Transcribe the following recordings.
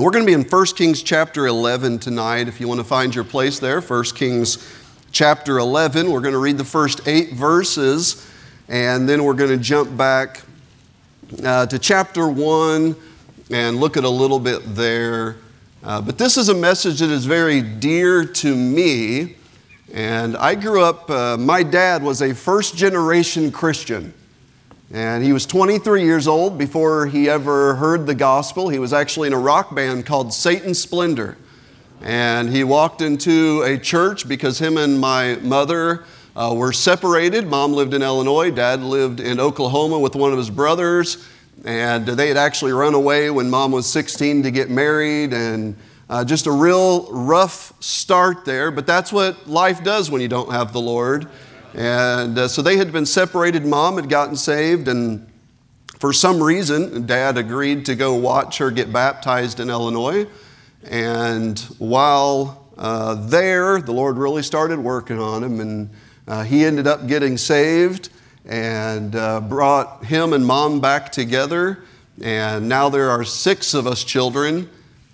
We're going to be in 1 Kings chapter 11 tonight. If you want to find your place there, 1 Kings chapter 11. We're going to read the first eight verses, and then we're going to jump back uh, to chapter 1 and look at a little bit there. Uh, but this is a message that is very dear to me. And I grew up, uh, my dad was a first generation Christian. And he was 23 years old before he ever heard the gospel. He was actually in a rock band called Satan Splendor. And he walked into a church because him and my mother uh, were separated. Mom lived in Illinois, dad lived in Oklahoma with one of his brothers. And they had actually run away when mom was 16 to get married. And uh, just a real rough start there, but that's what life does when you don't have the Lord. And uh, so they had been separated. Mom had gotten saved, and for some reason, dad agreed to go watch her get baptized in Illinois. And while uh, there, the Lord really started working on him, and uh, he ended up getting saved and uh, brought him and mom back together. And now there are six of us children.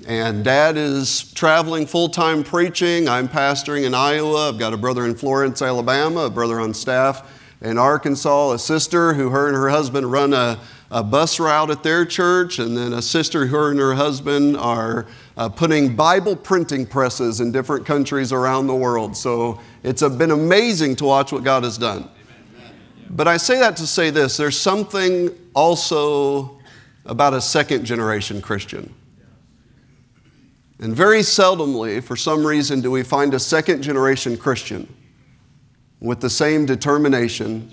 And dad is traveling full time preaching. I'm pastoring in Iowa. I've got a brother in Florence, Alabama, a brother on staff in Arkansas, a sister who her and her husband run a, a bus route at their church, and then a sister who her and her husband are uh, putting Bible printing presses in different countries around the world. So it's a, been amazing to watch what God has done. But I say that to say this there's something also about a second generation Christian. And very seldomly, for some reason, do we find a second generation Christian with the same determination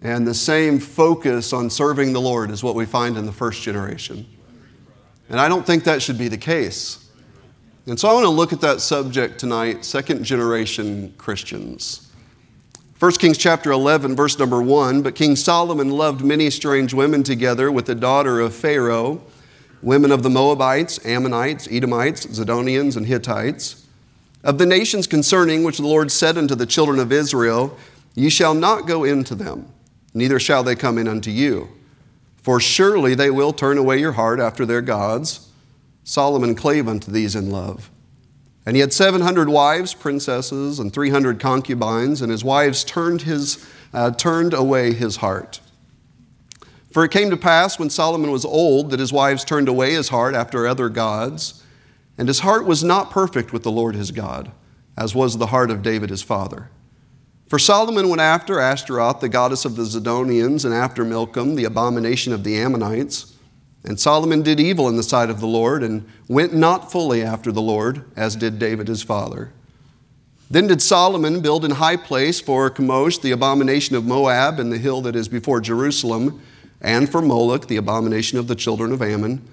and the same focus on serving the Lord as what we find in the first generation. And I don't think that should be the case. And so I want to look at that subject tonight second generation Christians. 1 Kings chapter 11, verse number 1 But King Solomon loved many strange women together with the daughter of Pharaoh women of the Moabites, Ammonites, Edomites, Zidonians, and Hittites. Of the nations concerning which the Lord said unto the children of Israel, Ye shall not go into them, neither shall they come in unto you. For surely they will turn away your heart after their gods. Solomon clave unto these in love. And he had 700 wives, princesses, and 300 concubines, and his wives turned, his, uh, turned away his heart. For it came to pass when Solomon was old that his wives turned away his heart after other gods, and his heart was not perfect with the Lord his God, as was the heart of David his father. For Solomon went after Ashtaroth, the goddess of the Zidonians, and after Milcom, the abomination of the Ammonites. And Solomon did evil in the sight of the Lord, and went not fully after the Lord, as did David his father. Then did Solomon build in high place for Chemosh, the abomination of Moab, and the hill that is before Jerusalem and for Moloch, the abomination of the children of Ammon.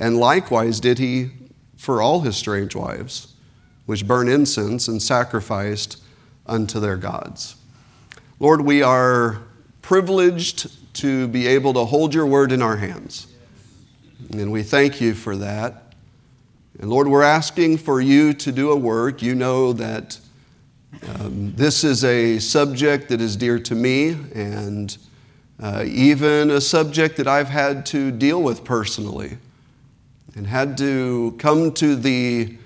And likewise did he for all his strange wives, which burn incense and sacrificed unto their gods. Lord, we are privileged to be able to hold your word in our hands. And we thank you for that. And Lord, we're asking for you to do a work. You know that um, this is a subject that is dear to me, and uh, even a subject that I've had to deal with personally and had to come to the,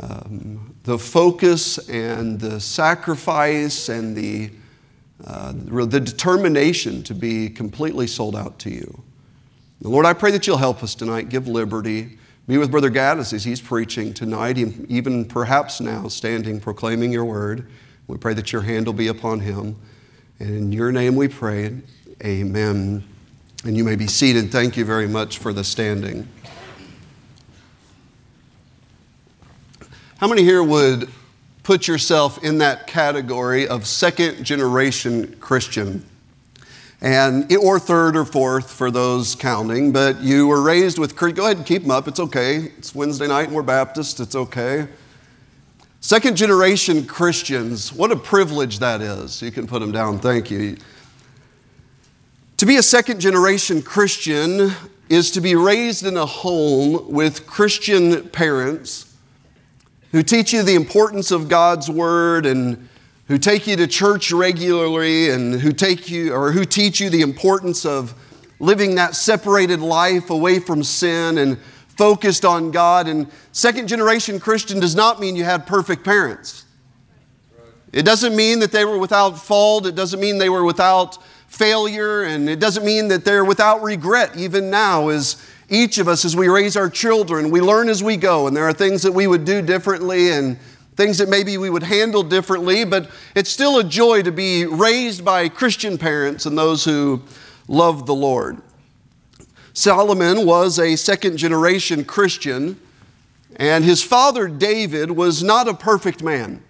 um, the focus and the sacrifice and the, uh, the determination to be completely sold out to you. Lord, I pray that you'll help us tonight, give liberty. Be with Brother Gaddis as he's preaching tonight, even perhaps now, standing proclaiming your word. We pray that your hand will be upon him. And in your name we pray. Amen. And you may be seated. Thank you very much for the standing. How many here would put yourself in that category of second generation Christian? And, or third or fourth for those counting, but you were raised with, go ahead and keep them up, it's okay. It's Wednesday night and we're Baptist, it's okay. Second generation Christians, what a privilege that is. You can put them down, thank you. To be a second generation Christian is to be raised in a home with Christian parents who teach you the importance of God's Word and who take you to church regularly and who take you or who teach you the importance of living that separated life away from sin and focused on God. And second generation Christian does not mean you had perfect parents. It doesn't mean that they were without fault. It doesn't mean they were without failure. And it doesn't mean that they're without regret, even now, as each of us, as we raise our children, we learn as we go. And there are things that we would do differently and things that maybe we would handle differently. But it's still a joy to be raised by Christian parents and those who love the Lord. Solomon was a second generation Christian, and his father David was not a perfect man.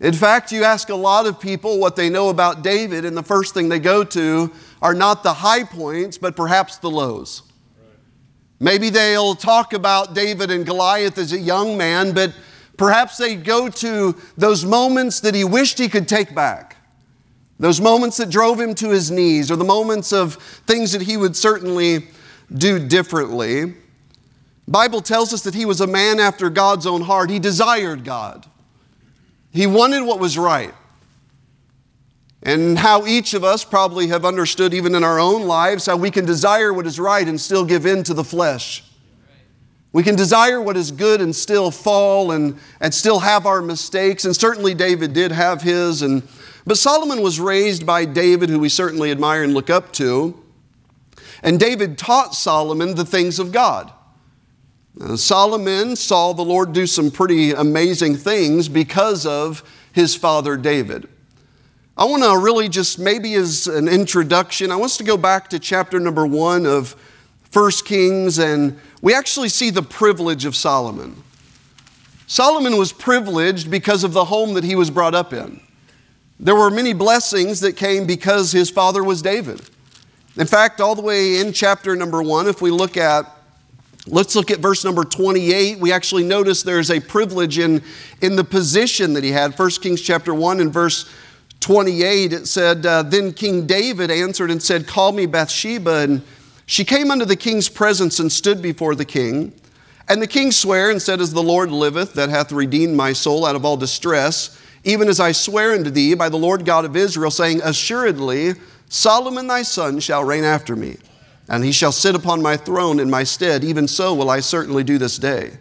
In fact, you ask a lot of people what they know about David, and the first thing they go to are not the high points, but perhaps the lows. Maybe they'll talk about David and Goliath as a young man, but perhaps they go to those moments that he wished he could take back. Those moments that drove him to his knees, or the moments of things that he would certainly do differently. Bible tells us that he was a man after God's own heart. He desired God. He wanted what was right. And how each of us probably have understood, even in our own lives, how we can desire what is right and still give in to the flesh. We can desire what is good and still fall and, and still have our mistakes. And certainly David did have his. And but Solomon was raised by David, who we certainly admire and look up to. And David taught Solomon the things of God. Now, Solomon saw the Lord do some pretty amazing things because of his father David. I want to really just, maybe as an introduction, I want us to go back to chapter number one of 1 Kings, and we actually see the privilege of Solomon. Solomon was privileged because of the home that he was brought up in. There were many blessings that came because his father was David. In fact, all the way in chapter number one, if we look at, let's look at verse number 28, we actually notice there's a privilege in, in the position that he had. 1 Kings chapter 1 and verse 28, it said, uh, Then King David answered and said, Call me Bathsheba. And she came unto the king's presence and stood before the king. And the king sware and said, As the Lord liveth, that hath redeemed my soul out of all distress, even as I swear unto thee by the Lord God of Israel, saying, Assuredly, Solomon thy son shall reign after me, and he shall sit upon my throne in my stead. Even so will I certainly do this day.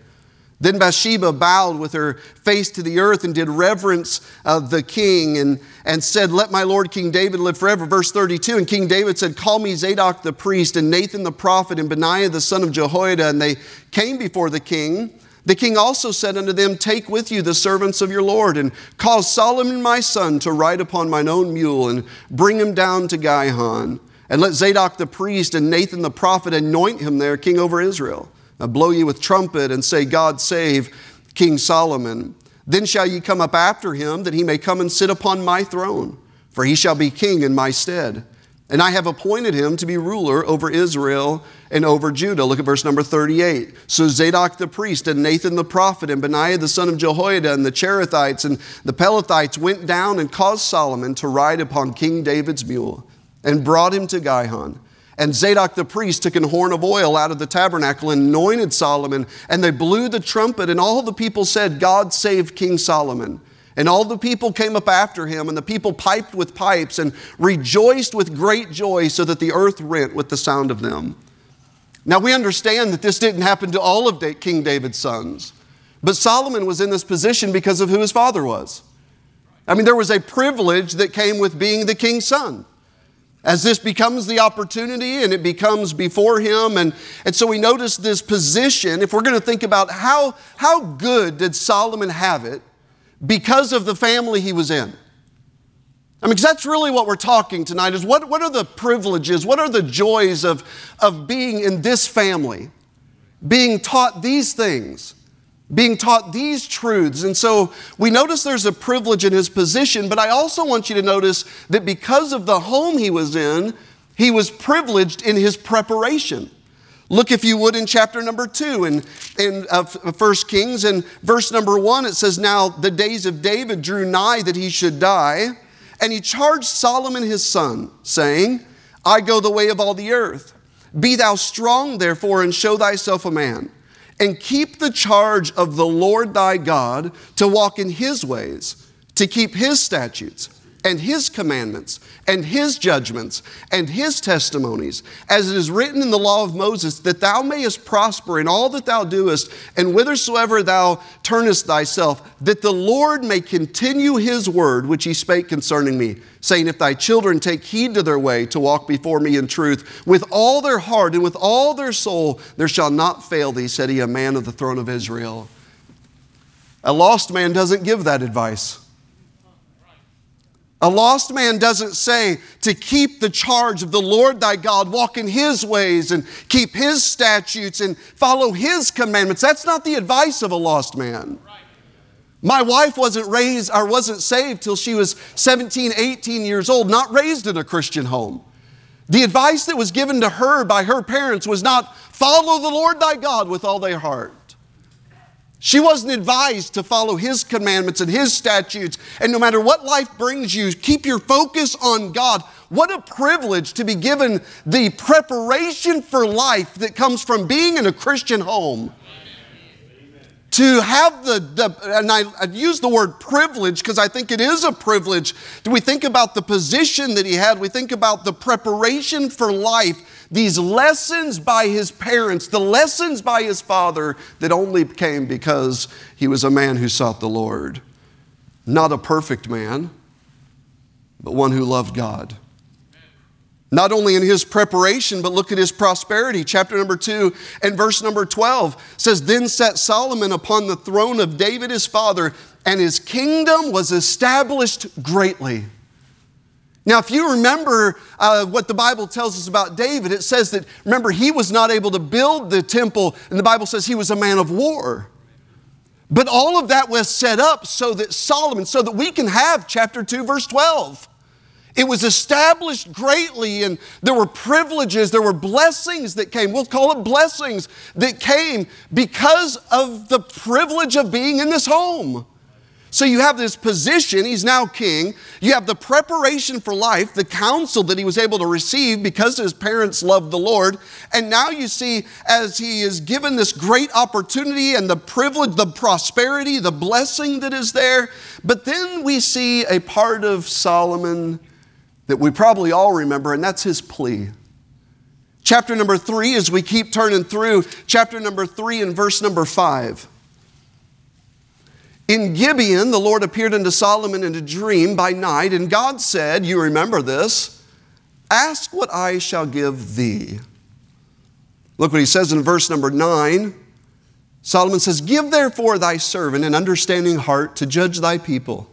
Then Bathsheba bowed with her face to the earth and did reverence of the king and, and said, Let my Lord King David live forever. Verse 32 And King David said, Call me Zadok the priest, and Nathan the prophet, and Benaiah the son of Jehoiada. And they came before the king. The king also said unto them, Take with you the servants of your Lord, and cause Solomon my son to ride upon mine own mule, and bring him down to Gihon. And let Zadok the priest and Nathan the prophet anoint him there king over Israel. Now blow ye with trumpet, and say, God save King Solomon. Then shall ye come up after him, that he may come and sit upon my throne, for he shall be king in my stead. And I have appointed him to be ruler over Israel and over Judah. Look at verse number 38. So Zadok the priest and Nathan the prophet and Benaiah the son of Jehoiada and the Cherethites and the Pelethites went down and caused Solomon to ride upon King David's mule and brought him to Gihon. And Zadok the priest took an horn of oil out of the tabernacle and anointed Solomon. And they blew the trumpet, and all the people said, God save King Solomon. And all the people came up after him, and the people piped with pipes and rejoiced with great joy, so that the earth rent with the sound of them. Now we understand that this didn't happen to all of King David's sons, but Solomon was in this position because of who his father was. I mean, there was a privilege that came with being the king's son. As this becomes the opportunity and it becomes before him, and, and so we notice this position. If we're going to think about how, how good did Solomon have it, because of the family he was in. I mean, that's really what we're talking tonight is what, what are the privileges, what are the joys of, of being in this family, being taught these things, being taught these truths. And so we notice there's a privilege in his position, but I also want you to notice that because of the home he was in, he was privileged in his preparation. Look, if you would, in chapter number two in, in uh, 1 Kings, and verse number one, it says, Now the days of David drew nigh that he should die, and he charged Solomon his son, saying, I go the way of all the earth. Be thou strong, therefore, and show thyself a man, and keep the charge of the Lord thy God to walk in his ways, to keep his statutes and his commandments and his judgments and his testimonies, as it is written in the law of Moses, that thou mayest prosper in all that thou doest, and whithersoever thou turnest thyself, that the Lord may continue his word which he spake concerning me, saying, If thy children take heed to their way to walk before me in truth, with all their heart and with all their soul, there shall not fail thee, said he, a man of the throne of Israel. A lost man doesn't give that advice. A lost man doesn't say to keep the charge of the Lord thy God, walk in his ways and keep his statutes and follow his commandments. That's not the advice of a lost man. My wife wasn't raised or wasn't saved till she was 17, 18 years old, not raised in a Christian home. The advice that was given to her by her parents was not follow the Lord thy God with all thy heart. She wasn't advised to follow His commandments and His statutes. And no matter what life brings you, keep your focus on God. What a privilege to be given the preparation for life that comes from being in a Christian home. To have the, the and I, I use the word privilege because I think it is a privilege. Do we think about the position that he had? We think about the preparation for life these lessons by his parents, the lessons by his father that only came because he was a man who sought the Lord. Not a perfect man, but one who loved God. Not only in his preparation, but look at his prosperity. Chapter number 2 and verse number 12 says, Then sat Solomon upon the throne of David his father, and his kingdom was established greatly. Now, if you remember uh, what the Bible tells us about David, it says that, remember, he was not able to build the temple, and the Bible says he was a man of war. But all of that was set up so that Solomon, so that we can have chapter 2, verse 12. It was established greatly, and there were privileges, there were blessings that came. We'll call it blessings that came because of the privilege of being in this home. So you have this position, he's now king. You have the preparation for life, the counsel that he was able to receive because his parents loved the Lord. And now you see, as he is given this great opportunity and the privilege, the prosperity, the blessing that is there. But then we see a part of Solomon that we probably all remember, and that's his plea. Chapter number three, as we keep turning through, chapter number three and verse number five. In Gibeon, the Lord appeared unto Solomon in a dream by night, and God said, You remember this, ask what I shall give thee. Look what he says in verse number nine. Solomon says, Give therefore thy servant an understanding heart to judge thy people,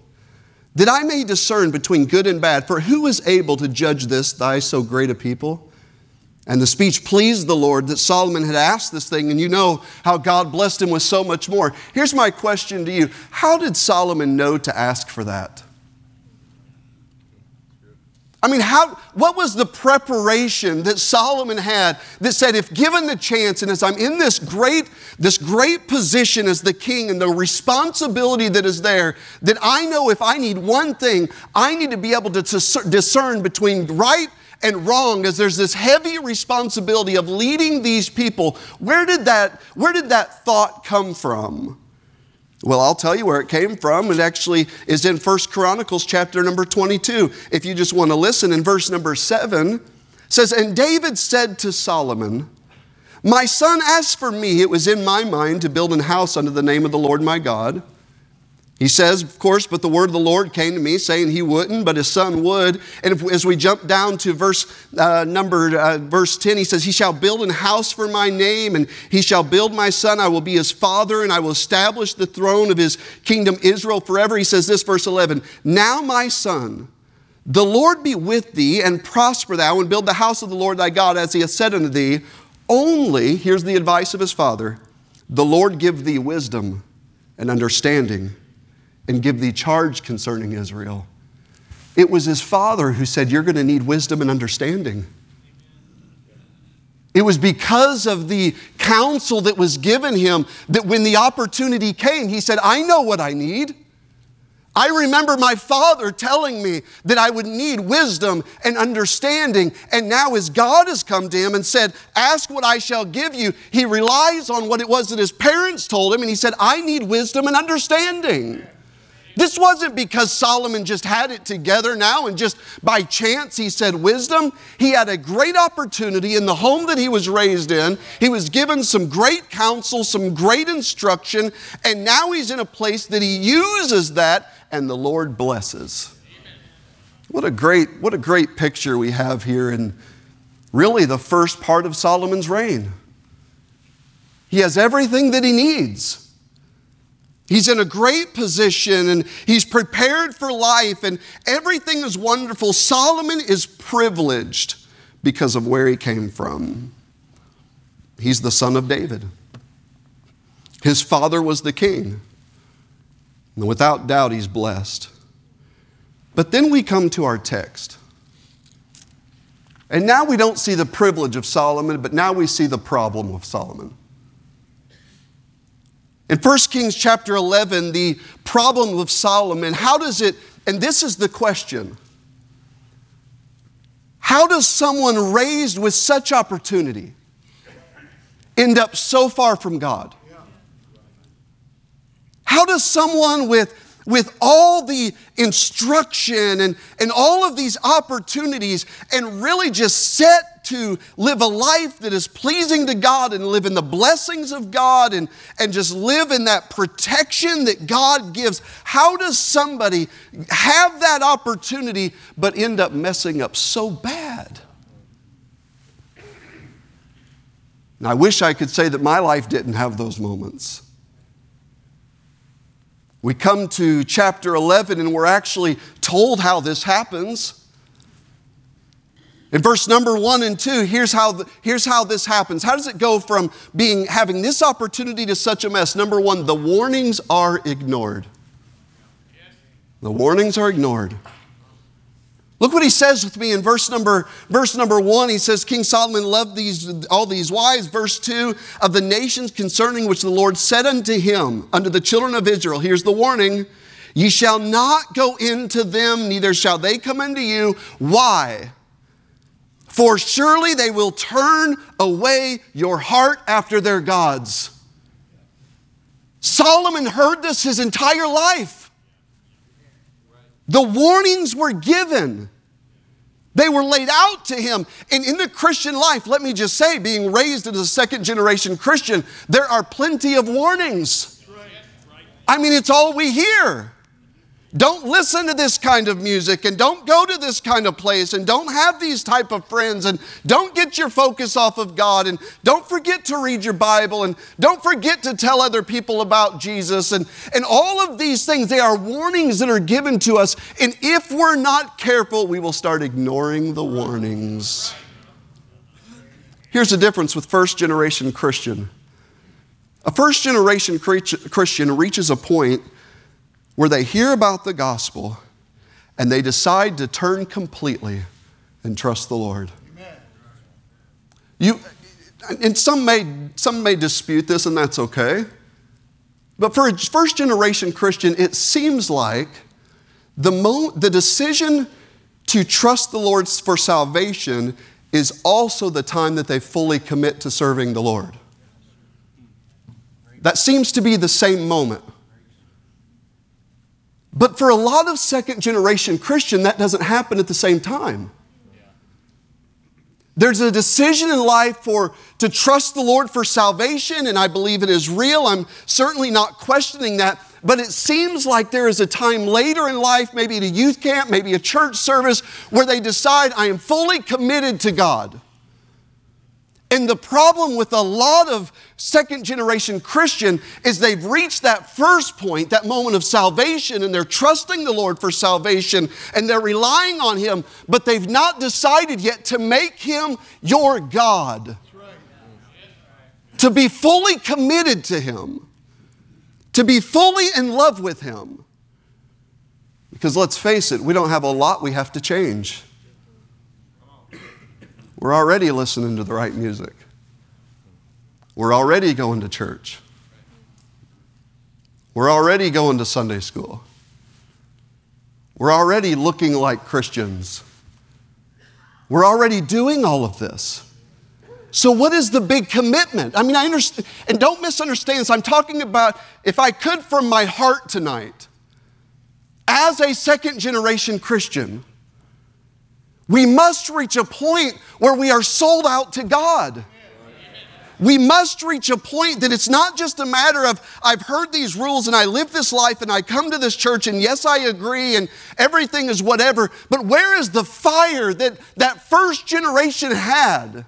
that I may discern between good and bad. For who is able to judge this, thy so great a people? And the speech pleased the Lord that Solomon had asked this thing, and you know how God blessed him with so much more. Here's my question to you How did Solomon know to ask for that? I mean, how, what was the preparation that Solomon had that said, if given the chance, and as I'm in this great, this great position as the king and the responsibility that is there, that I know if I need one thing, I need to be able to discern between right and wrong as there's this heavy responsibility of leading these people. Where did that, where did that thought come from? Well, I'll tell you where it came from. It actually is in First Chronicles chapter number 22. If you just want to listen, in verse number 7 says, And David said to Solomon, My son asked for me, it was in my mind to build an house under the name of the Lord my God. He says, of course, but the word of the Lord came to me saying he wouldn't, but his son would. And if, as we jump down to verse uh, number uh, verse 10, he says, He shall build an house for my name, and he shall build my son. I will be his father, and I will establish the throne of his kingdom Israel forever. He says this, verse 11 Now, my son, the Lord be with thee, and prosper thou, and build the house of the Lord thy God, as he hath said unto thee. Only, here's the advice of his father, the Lord give thee wisdom and understanding and give thee charge concerning Israel. It was his father who said, You're going to need wisdom and understanding. It was because of the counsel that was given him that when the opportunity came, he said, I know what I need. I remember my father telling me that I would need wisdom and understanding. And now, as God has come to him and said, Ask what I shall give you, he relies on what it was that his parents told him. And he said, I need wisdom and understanding. This wasn't because Solomon just had it together now and just by chance he said wisdom. He had a great opportunity in the home that he was raised in. He was given some great counsel, some great instruction, and now he's in a place that he uses that and the Lord blesses. What a great what a great picture we have here in really the first part of Solomon's reign. He has everything that he needs. He's in a great position and he's prepared for life and everything is wonderful. Solomon is privileged because of where he came from. He's the son of David. His father was the king. And without doubt, he's blessed. But then we come to our text. And now we don't see the privilege of Solomon, but now we see the problem of Solomon. In 1 Kings chapter 11, the problem of Solomon, how does it, and this is the question how does someone raised with such opportunity end up so far from God? How does someone with with all the instruction and, and all of these opportunities and really just set to live a life that is pleasing to God and live in the blessings of God and, and just live in that protection that God gives. How does somebody have that opportunity but end up messing up so bad? And I wish I could say that my life didn't have those moments. We come to chapter 11 and we're actually told how this happens. In verse number one and two, here's how, the, here's how this happens. How does it go from being having this opportunity to such a mess? Number one, the warnings are ignored. The warnings are ignored. Look what he says with me in verse number, verse number one. He says, King Solomon loved these, all these wives. Verse two, of the nations concerning which the Lord said unto him, unto the children of Israel, here's the warning, ye shall not go into them, neither shall they come unto you. Why? For surely they will turn away your heart after their gods. Solomon heard this his entire life. The warnings were given. They were laid out to him. And in the Christian life, let me just say, being raised as a second generation Christian, there are plenty of warnings. I mean, it's all we hear. Don't listen to this kind of music and don't go to this kind of place and don't have these type of friends and don't get your focus off of God and don't forget to read your Bible and don't forget to tell other people about Jesus and, and all of these things, they are warnings that are given to us. And if we're not careful, we will start ignoring the warnings. Here's the difference with first generation Christian. A first generation Christian reaches a point where they hear about the gospel and they decide to turn completely and trust the Lord. Amen. You, and some may, some may dispute this, and that's okay. But for a first generation Christian, it seems like the, mo- the decision to trust the Lord for salvation is also the time that they fully commit to serving the Lord. That seems to be the same moment. But for a lot of second generation Christian, that doesn't happen at the same time. There's a decision in life for to trust the Lord for salvation, and I believe it is real. I'm certainly not questioning that. But it seems like there is a time later in life, maybe at a youth camp, maybe a church service, where they decide, I am fully committed to God. And the problem with a lot of second generation Christian is they've reached that first point, that moment of salvation, and they're trusting the Lord for salvation and they're relying on Him, but they've not decided yet to make Him your God. To be fully committed to Him, to be fully in love with Him. Because let's face it, we don't have a lot we have to change. We're already listening to the right music. We're already going to church. We're already going to Sunday school. We're already looking like Christians. We're already doing all of this. So, what is the big commitment? I mean, I understand, and don't misunderstand this. I'm talking about if I could from my heart tonight, as a second generation Christian, we must reach a point where we are sold out to God. We must reach a point that it's not just a matter of, I've heard these rules and I live this life and I come to this church and yes, I agree and everything is whatever, but where is the fire that that first generation had?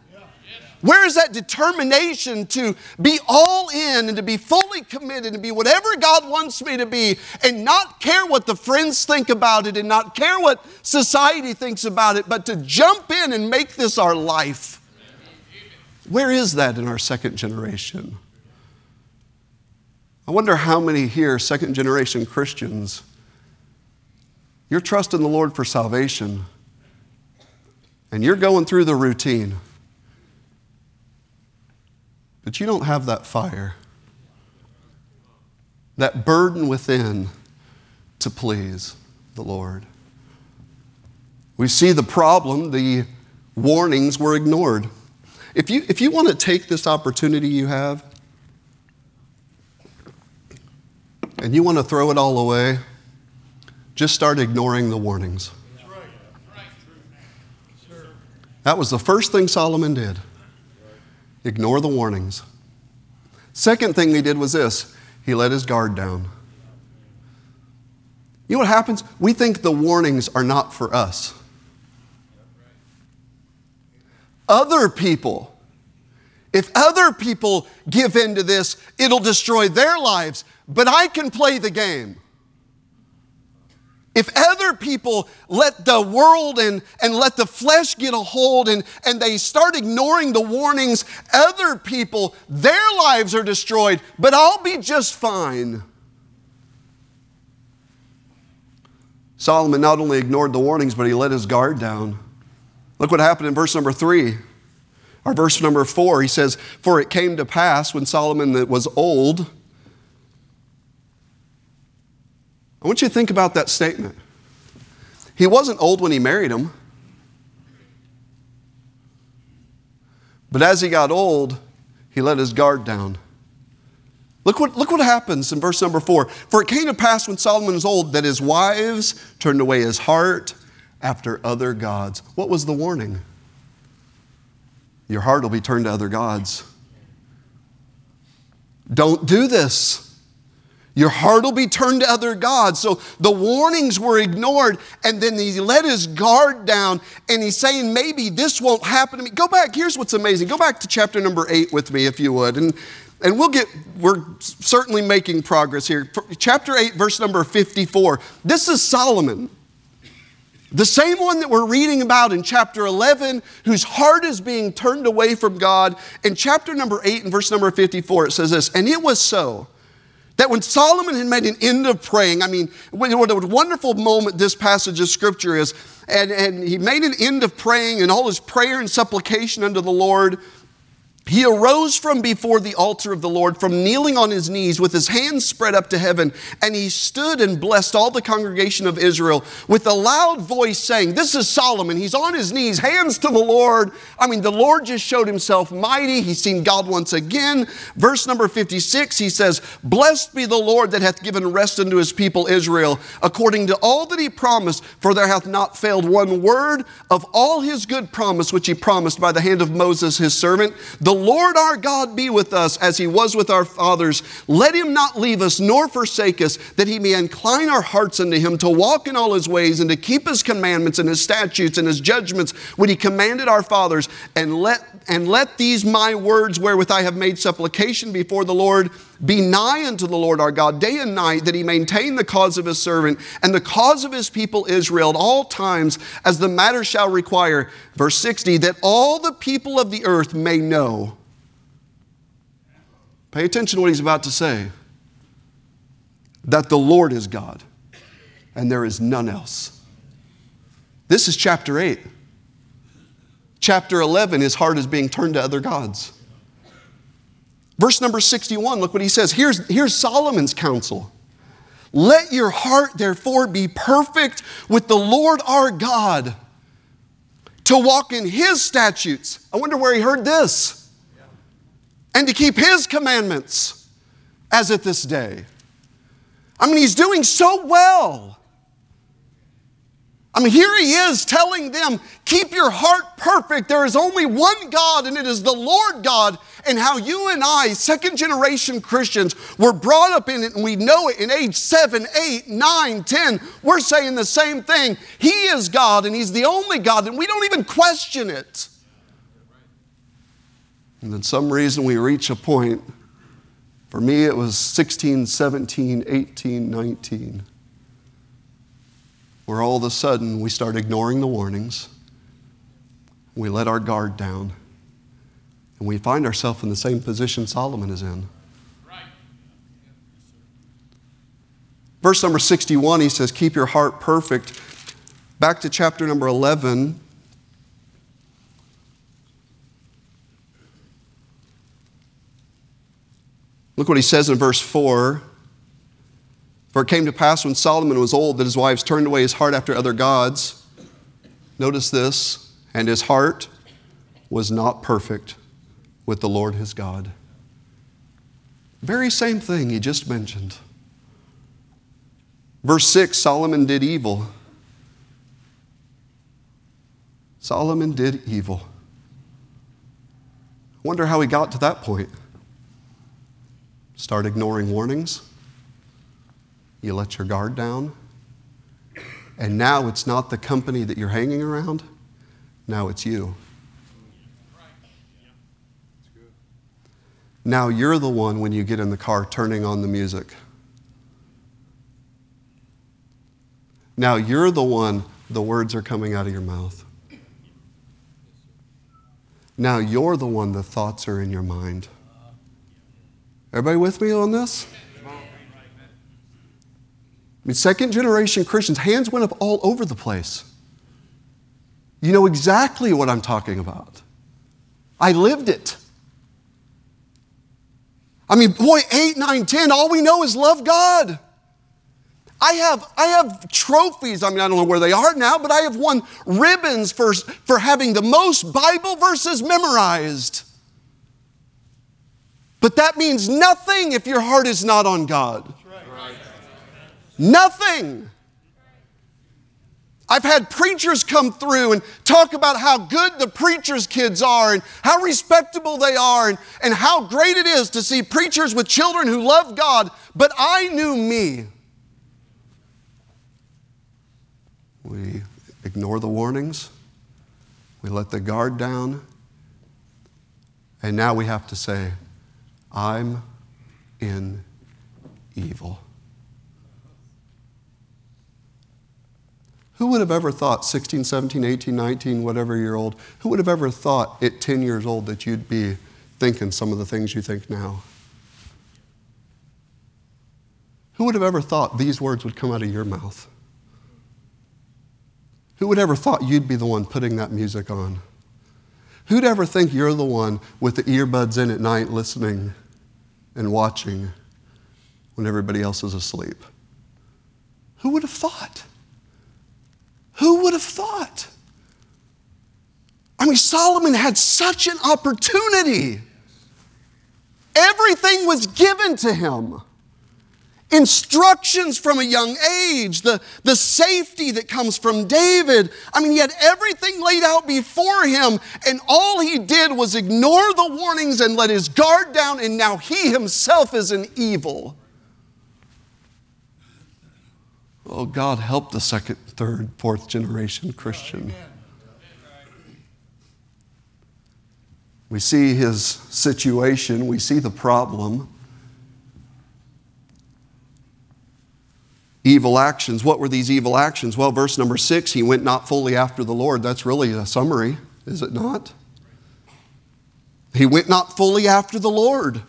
Where is that determination to be all in and to be fully committed and be whatever God wants me to be and not care what the friends think about it and not care what society thinks about it, but to jump in and make this our life? Where is that in our second generation? I wonder how many here, second generation Christians, you're trusting the Lord for salvation and you're going through the routine. But you don't have that fire, that burden within to please the Lord. We see the problem, the warnings were ignored. If you, if you want to take this opportunity you have and you want to throw it all away, just start ignoring the warnings. That was the first thing Solomon did. Ignore the warnings. Second thing he did was this he let his guard down. You know what happens? We think the warnings are not for us. Other people, if other people give in to this, it'll destroy their lives, but I can play the game. If other people let the world and, and let the flesh get a hold and, and they start ignoring the warnings, other people, their lives are destroyed, but I'll be just fine. Solomon not only ignored the warnings, but he let his guard down. Look what happened in verse number three. Or verse number four, he says, For it came to pass when Solomon was old, I want you to think about that statement. He wasn't old when he married him. But as he got old, he let his guard down. Look what, look what happens in verse number four. For it came to pass when Solomon was old that his wives turned away his heart after other gods. What was the warning? Your heart will be turned to other gods. Don't do this. Your heart will be turned to other gods. So the warnings were ignored, and then he let his guard down, and he's saying, Maybe this won't happen to me. Go back, here's what's amazing. Go back to chapter number eight with me, if you would. And, and we'll get, we're certainly making progress here. Chapter 8, verse number 54. This is Solomon. The same one that we're reading about in chapter 11, whose heart is being turned away from God. In chapter number 8 and verse number 54, it says this And it was so that when Solomon had made an end of praying, I mean, what a wonderful moment this passage of scripture is. And, and he made an end of praying and all his prayer and supplication unto the Lord. He arose from before the altar of the Lord, from kneeling on his knees with his hands spread up to heaven, and he stood and blessed all the congregation of Israel with a loud voice, saying, This is Solomon. He's on his knees, hands to the Lord. I mean, the Lord just showed himself mighty. He's seen God once again. Verse number 56, he says, Blessed be the Lord that hath given rest unto his people Israel, according to all that he promised, for there hath not failed one word of all his good promise which he promised by the hand of Moses his servant. The the Lord our God be with us as he was with our fathers. Let him not leave us nor forsake us, that he may incline our hearts unto him to walk in all his ways and to keep his commandments and his statutes and his judgments when he commanded our fathers. And let, and let these my words wherewith I have made supplication before the Lord be nigh unto the Lord our God day and night, that he maintain the cause of his servant and the cause of his people Israel at all times, as the matter shall require. Verse 60 that all the people of the earth may know. Pay attention to what he's about to say that the Lord is God and there is none else. This is chapter 8. Chapter 11, his heart is being turned to other gods. Verse number 61, look what he says. Here's, here's Solomon's counsel. Let your heart, therefore, be perfect with the Lord our God, to walk in his statutes. I wonder where he heard this. And to keep his commandments, as at this day. I mean, he's doing so well. I mean, here he is telling them, keep your heart perfect. There is only one God, and it is the Lord God. And how you and I, second generation Christians, were brought up in it, and we know it in age seven, eight, nine, ten. We're saying the same thing. He is God, and He's the only God, and we don't even question it. And then some reason we reach a point. For me, it was 16, 17, 18, 19 where all of a sudden we start ignoring the warnings, we let our guard down, and we find ourselves in the same position Solomon is in. Verse number 61, he says, Keep your heart perfect. Back to chapter number 11. Look what he says in verse 4. For it came to pass when Solomon was old that his wives turned away his heart after other gods. Notice this, and his heart was not perfect with the Lord his God. Very same thing he just mentioned. Verse 6 Solomon did evil. Solomon did evil. Wonder how he got to that point. Start ignoring warnings you let your guard down. And now it's not the company that you're hanging around, now it's you. Now you're the one when you get in the car turning on the music. Now you're the one, the words are coming out of your mouth. Now you're the one, the thoughts are in your mind. Everybody with me on this? I mean, second generation Christians, hands went up all over the place. You know exactly what I'm talking about. I lived it. I mean, boy, 8, 9, 10, all we know is love God. I have, I have trophies. I mean, I don't know where they are now, but I have won ribbons for, for having the most Bible verses memorized. But that means nothing if your heart is not on God. Nothing. I've had preachers come through and talk about how good the preachers' kids are and how respectable they are and, and how great it is to see preachers with children who love God. But I knew me. We ignore the warnings, we let the guard down, and now we have to say, I'm in evil. Who would have ever thought, 16, 17, 18, 19, whatever year old, who would have ever thought at 10 years old that you'd be thinking some of the things you think now? Who would have ever thought these words would come out of your mouth? Who would ever thought you'd be the one putting that music on? Who'd ever think you're the one with the earbuds in at night listening and watching when everybody else is asleep? Who would have thought? Who would have thought? I mean, Solomon had such an opportunity. Everything was given to him. Instructions from a young age, the, the safety that comes from David. I mean, he had everything laid out before him, and all he did was ignore the warnings and let his guard down, and now he himself is an evil. Oh, God, help the second, third, fourth generation Christian. We see his situation, we see the problem. Evil actions. What were these evil actions? Well, verse number six, he went not fully after the Lord. That's really a summary, is it not? He went not fully after the Lord.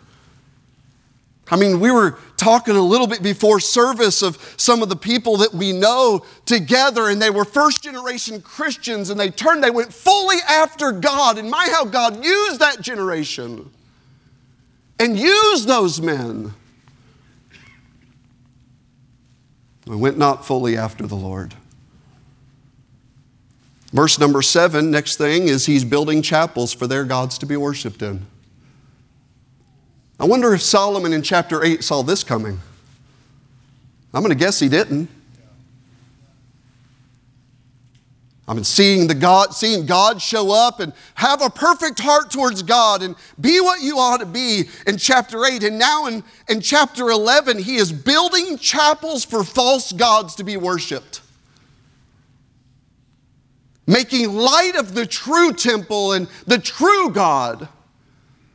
I mean, we were talking a little bit before service of some of the people that we know together, and they were first generation Christians, and they turned, they went fully after God. And my, how God used that generation and used those men. We went not fully after the Lord. Verse number seven, next thing is he's building chapels for their gods to be worshiped in. I wonder if Solomon in chapter 8 saw this coming. I'm going to guess he didn't. I mean, seeing the God, seeing God show up and have a perfect heart towards God and be what you ought to be in chapter 8. And now in, in chapter 11, he is building chapels for false gods to be worshiped. Making light of the true temple and the true God.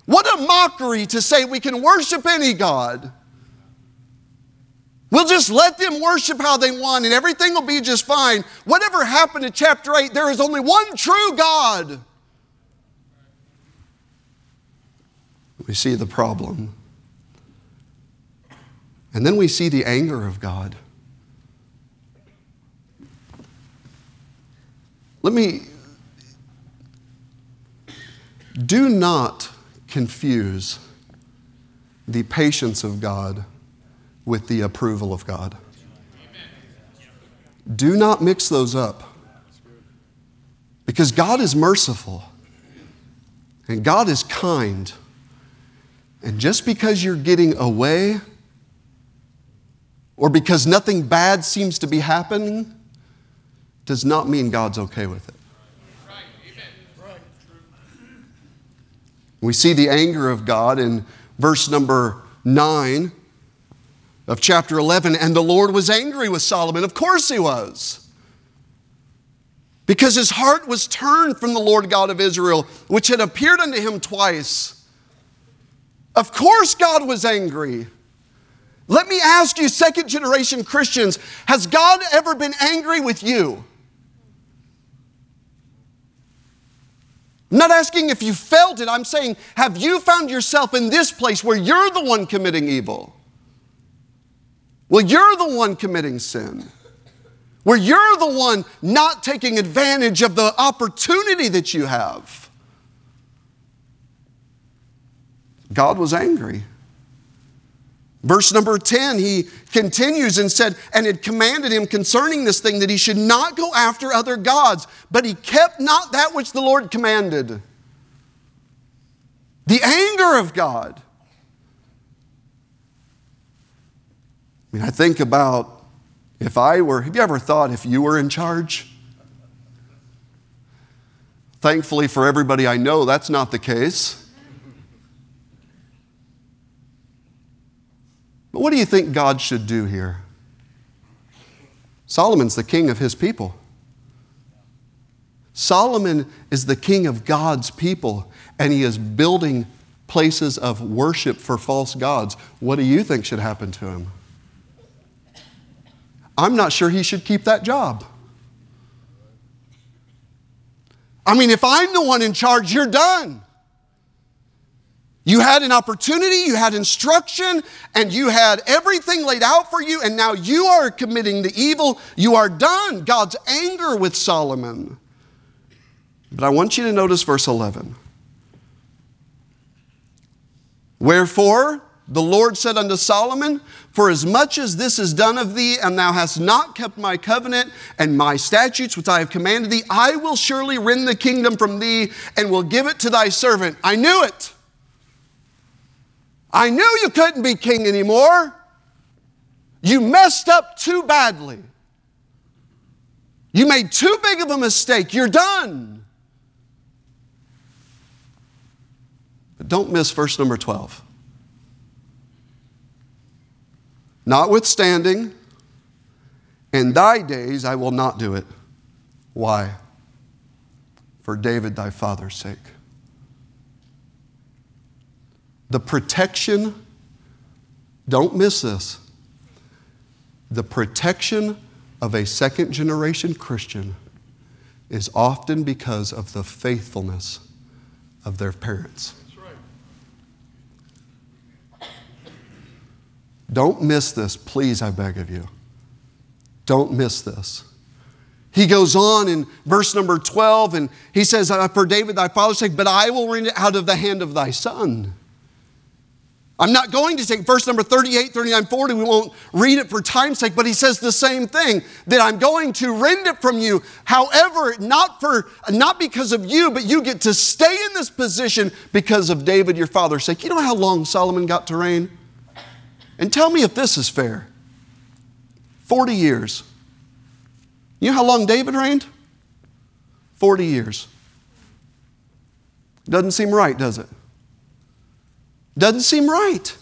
What a mockery to say we can worship any God. We'll just let them worship how they want and everything will be just fine. Whatever happened in chapter 8, there is only one true God. We see the problem. And then we see the anger of God. Let me do not confuse the patience of God with the approval of God. Do not mix those up. Because God is merciful and God is kind. And just because you're getting away or because nothing bad seems to be happening does not mean God's okay with it. We see the anger of God in verse number 9 of chapter 11, and the Lord was angry with Solomon. Of course he was. Because his heart was turned from the Lord God of Israel, which had appeared unto him twice. Of course, God was angry. Let me ask you, second generation Christians, has God ever been angry with you? I'm not asking if you felt it, I'm saying, have you found yourself in this place where you're the one committing evil? Well, you're the one committing sin. Where you're the one not taking advantage of the opportunity that you have. God was angry. Verse number 10, he continues and said, and had commanded him concerning this thing that he should not go after other gods, but he kept not that which the Lord commanded. The anger of God. I mean, I think about if I were, have you ever thought if you were in charge? Thankfully, for everybody I know, that's not the case. But what do you think God should do here? Solomon's the king of his people. Solomon is the king of God's people, and he is building places of worship for false gods. What do you think should happen to him? I'm not sure he should keep that job. I mean, if I'm the one in charge, you're done. You had an opportunity, you had instruction, and you had everything laid out for you, and now you are committing the evil. You are done. God's anger with Solomon. But I want you to notice verse 11. Wherefore, the Lord said unto Solomon, For as much as this is done of thee, and thou hast not kept my covenant and my statutes which I have commanded thee, I will surely rend the kingdom from thee and will give it to thy servant. I knew it. I knew you couldn't be king anymore. You messed up too badly. You made too big of a mistake. You're done. But don't miss verse number 12. Notwithstanding, in thy days I will not do it. Why? For David thy father's sake. The protection, don't miss this, the protection of a second generation Christian is often because of the faithfulness of their parents. Don't miss this, please, I beg of you. Don't miss this. He goes on in verse number 12 and he says, For David thy father's sake, but I will rend it out of the hand of thy son. I'm not going to take verse number 38, 39, 40. We won't read it for time's sake, but he says the same thing that I'm going to rend it from you. However, not for not because of you, but you get to stay in this position because of David, your father's sake. You know how long Solomon got to reign? And tell me if this is fair. 40 years. You know how long David reigned? 40 years. Doesn't seem right, does it? Doesn't seem right.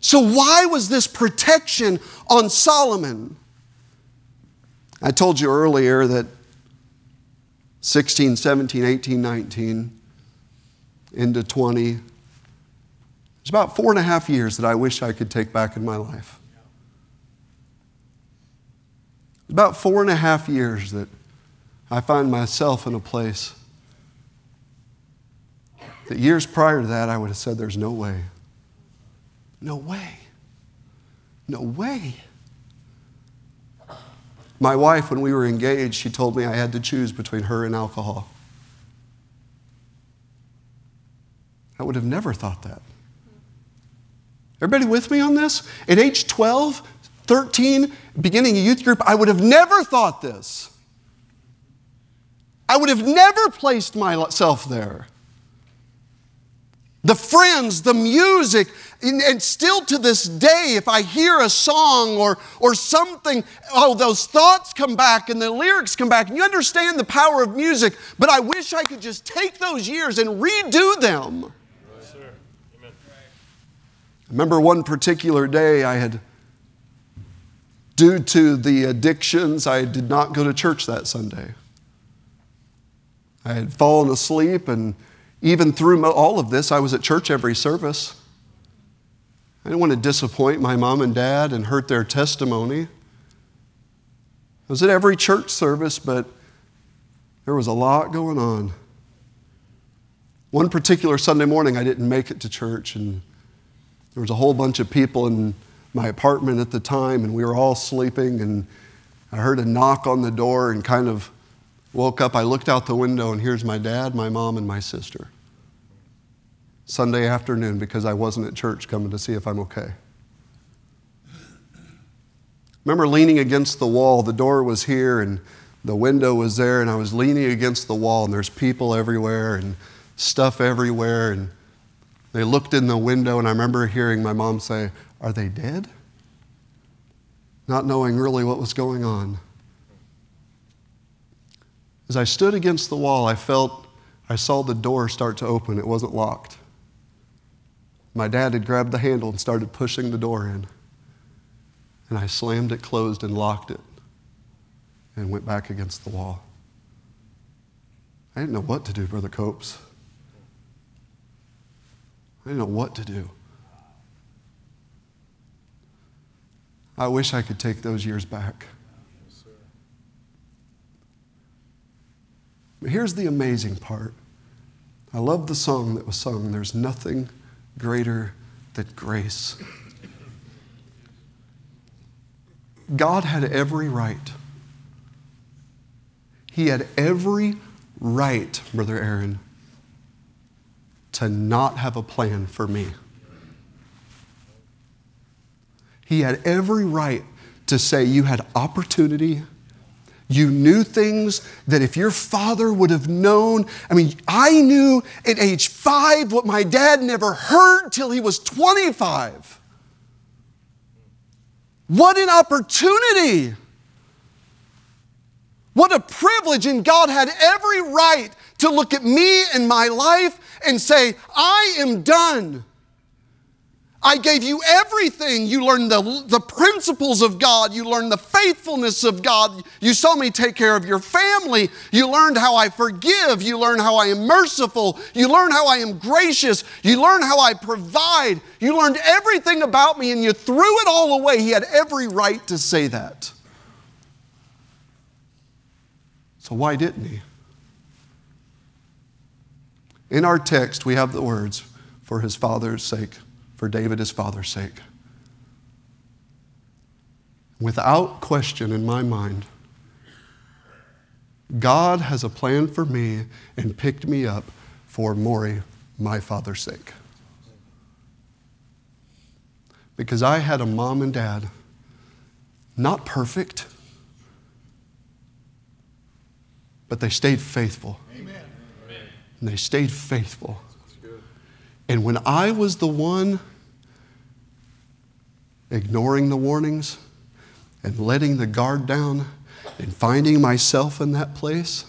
So, why was this protection on Solomon? I told you earlier that 16, 17, 18, 19, into 20. It's about four and a half years that I wish I could take back in my life. It's about four and a half years that I find myself in a place that years prior to that I would have said, There's no way. No way. No way. My wife, when we were engaged, she told me I had to choose between her and alcohol. I would have never thought that. Everybody with me on this? At age 12, 13, beginning a youth group, I would have never thought this. I would have never placed myself there the friends, the music, and still to this day, if I hear a song or, or something, oh, those thoughts come back and the lyrics come back, and you understand the power of music, but I wish I could just take those years and redo them. I remember one particular day I had, due to the addictions, I did not go to church that Sunday. I had fallen asleep and even through all of this, I was at church every service. I didn't want to disappoint my mom and dad and hurt their testimony. I was at every church service, but there was a lot going on. One particular Sunday morning, I didn't make it to church, and there was a whole bunch of people in my apartment at the time, and we were all sleeping, and I heard a knock on the door and kind of woke up. I looked out the window, and here's my dad, my mom, and my sister. Sunday afternoon because I wasn't at church coming to see if I'm okay. Remember leaning against the wall. The door was here and the window was there, and I was leaning against the wall, and there's people everywhere and stuff everywhere. And they looked in the window, and I remember hearing my mom say, Are they dead? Not knowing really what was going on. As I stood against the wall, I felt, I saw the door start to open. It wasn't locked. My dad had grabbed the handle and started pushing the door in. And I slammed it closed and locked it and went back against the wall. I didn't know what to do, Brother Copes. I didn't know what to do. I wish I could take those years back. But here's the amazing part. I love the song that was sung. There's nothing greater than grace. God had every right. He had every right, Brother Aaron, to not have a plan for me. He had every right to say, You had opportunity you knew things that if your father would have known, I mean, I knew at age five what my dad never heard till he was 25. What an opportunity! What a privilege, and God had every right to look at me and my life and say, I am done. I gave you everything. You learned the, the principles of God. You learned the faithfulness of God. You saw me take care of your family. You learned how I forgive. You learned how I am merciful. You learned how I am gracious. You learned how I provide. You learned everything about me and you threw it all away. He had every right to say that. So, why didn't he? In our text, we have the words, for his father's sake for David his father's sake. Without question in my mind, God has a plan for me and picked me up for Maury, my father's sake. Because I had a mom and dad, not perfect, but they stayed faithful. And they stayed faithful. And when I was the one ignoring the warnings and letting the guard down and finding myself in that place,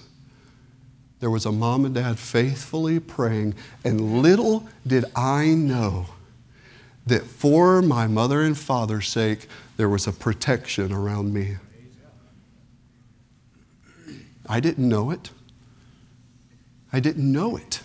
there was a mom and dad faithfully praying, and little did I know that for my mother and father's sake, there was a protection around me. I didn't know it. I didn't know it.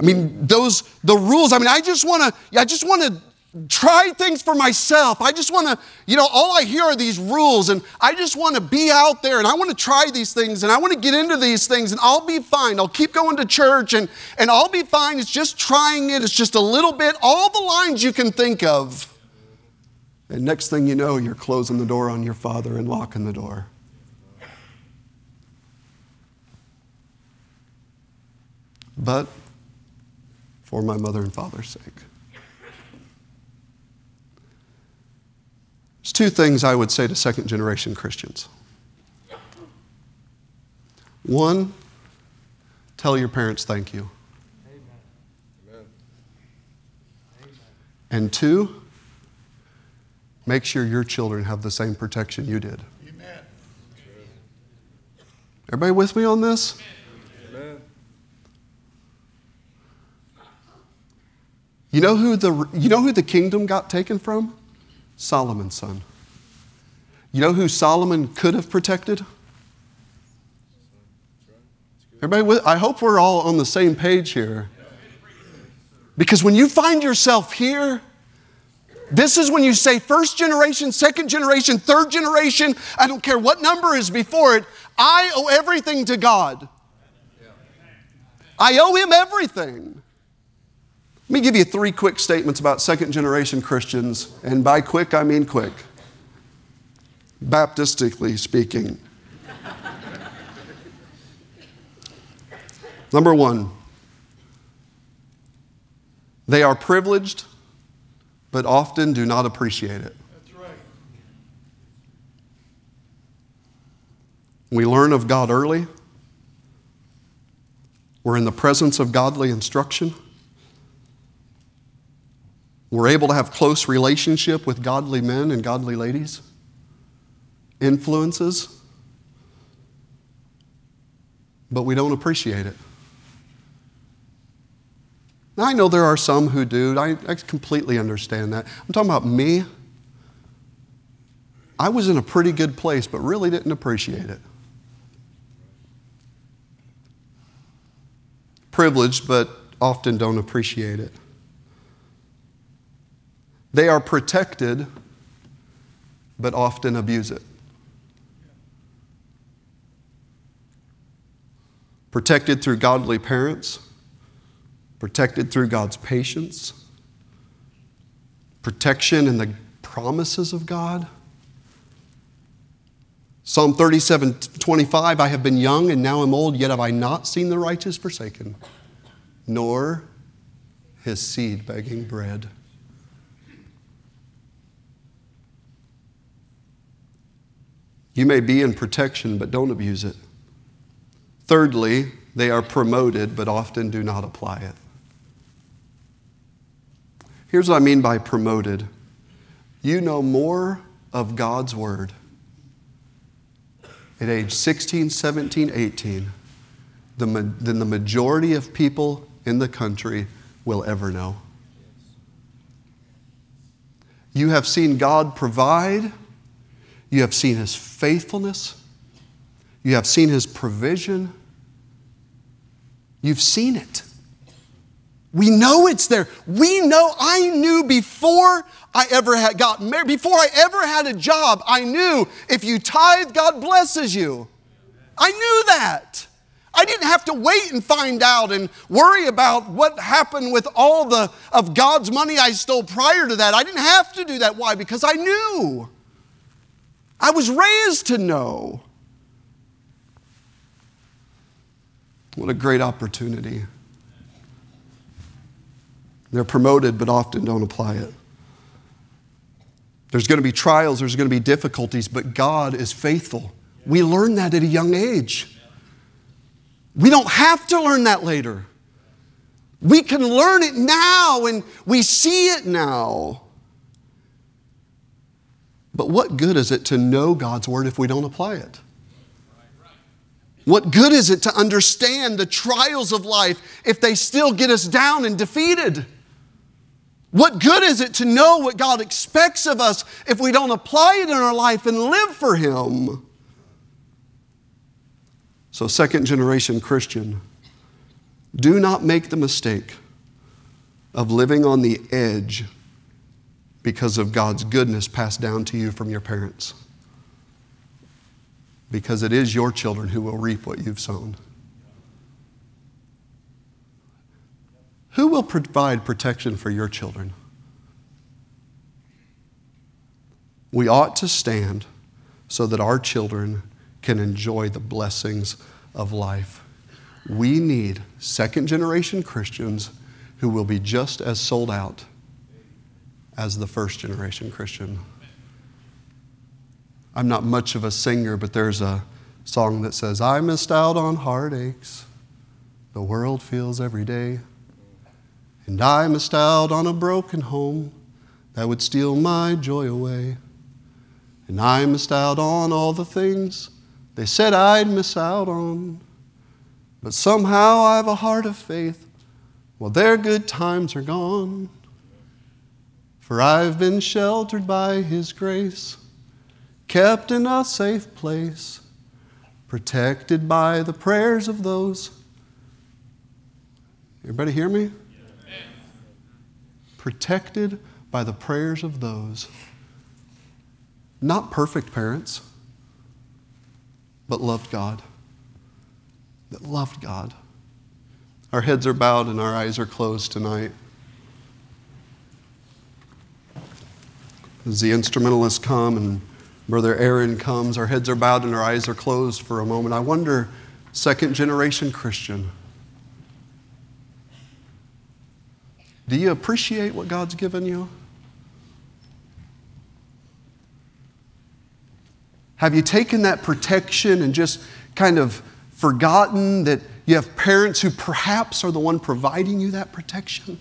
I mean, those, the rules, I mean, I just want to, I just want to try things for myself. I just want to, you know, all I hear are these rules, and I just want to be out there and I want to try these things and I want to get into these things and I'll be fine. I'll keep going to church and, and I'll be fine. It's just trying it, it's just a little bit, all the lines you can think of. And next thing you know, you're closing the door on your father and locking the door. But for my mother and father's sake. There's two things I would say to second generation Christians. One, tell your parents thank you. Amen. And two, make sure your children have the same protection you did. Amen. Everybody with me on this? You know who the, you know who the kingdom got taken from? Solomon's son. You know who Solomon could have protected? Everybody, I hope we're all on the same page here. Because when you find yourself here, this is when you say first generation, second generation, third generation, I don't care what number is before it, I owe everything to God. I owe Him everything. Let me give you three quick statements about second generation Christians, and by quick, I mean quick, Baptistically speaking. Number one, they are privileged, but often do not appreciate it. That's right. We learn of God early. We're in the presence of godly instruction. We're able to have close relationship with godly men and godly ladies, influences, but we don't appreciate it. Now, I know there are some who do. I, I completely understand that. I'm talking about me. I was in a pretty good place, but really didn't appreciate it. Privileged, but often don't appreciate it. They are protected, but often abuse it. Protected through godly parents, protected through God's patience, protection in the promises of God. Psalm 37 25, I have been young and now am old, yet have I not seen the righteous forsaken, nor his seed begging bread. You may be in protection, but don't abuse it. Thirdly, they are promoted, but often do not apply it. Here's what I mean by promoted you know more of God's Word at age 16, 17, 18 than the majority of people in the country will ever know. You have seen God provide you have seen his faithfulness. You have seen his provision. You've seen it. We know it's there. We know I knew before I ever had gotten married, before I ever had a job, I knew if you tithe, God blesses you. I knew that. I didn't have to wait and find out and worry about what happened with all the of God's money I stole prior to that. I didn't have to do that. Why? Because I knew. I was raised to know. What a great opportunity. They're promoted, but often don't apply it. There's going to be trials, there's going to be difficulties, but God is faithful. We learn that at a young age. We don't have to learn that later. We can learn it now and we see it now. But what good is it to know God's word if we don't apply it? What good is it to understand the trials of life if they still get us down and defeated? What good is it to know what God expects of us if we don't apply it in our life and live for Him? So, second generation Christian, do not make the mistake of living on the edge because of God's goodness passed down to you from your parents. Because it is your children who will reap what you've sown. Who will provide protection for your children? We ought to stand so that our children can enjoy the blessings of life. We need second generation Christians who will be just as sold out as the first generation Christian. I'm not much of a singer, but there's a song that says, I missed out on heartaches the world feels every day. And I missed out on a broken home that would steal my joy away. And I missed out on all the things they said I'd miss out on. But somehow I have a heart of faith. Well, their good times are gone. For I've been sheltered by His grace, kept in a safe place, protected by the prayers of those. Everybody hear me? Protected by the prayers of those. Not perfect parents, but loved God. That loved God. Our heads are bowed and our eyes are closed tonight. As the instrumentalists come and Brother Aaron comes, our heads are bowed and our eyes are closed for a moment. I wonder, second generation Christian, Do you appreciate what God's given you? Have you taken that protection and just kind of forgotten that you have parents who perhaps are the one providing you that protection?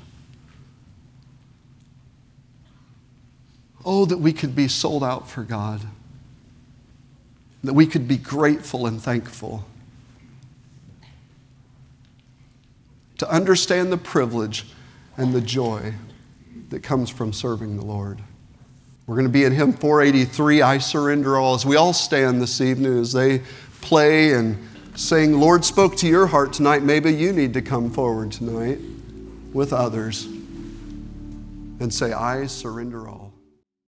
Oh, that we could be sold out for God, that we could be grateful and thankful. To understand the privilege and the joy that comes from serving the Lord. We're going to be in hymn 483, I Surrender All, as we all stand this evening as they play and sing, Lord spoke to your heart tonight. Maybe you need to come forward tonight with others and say, I surrender all.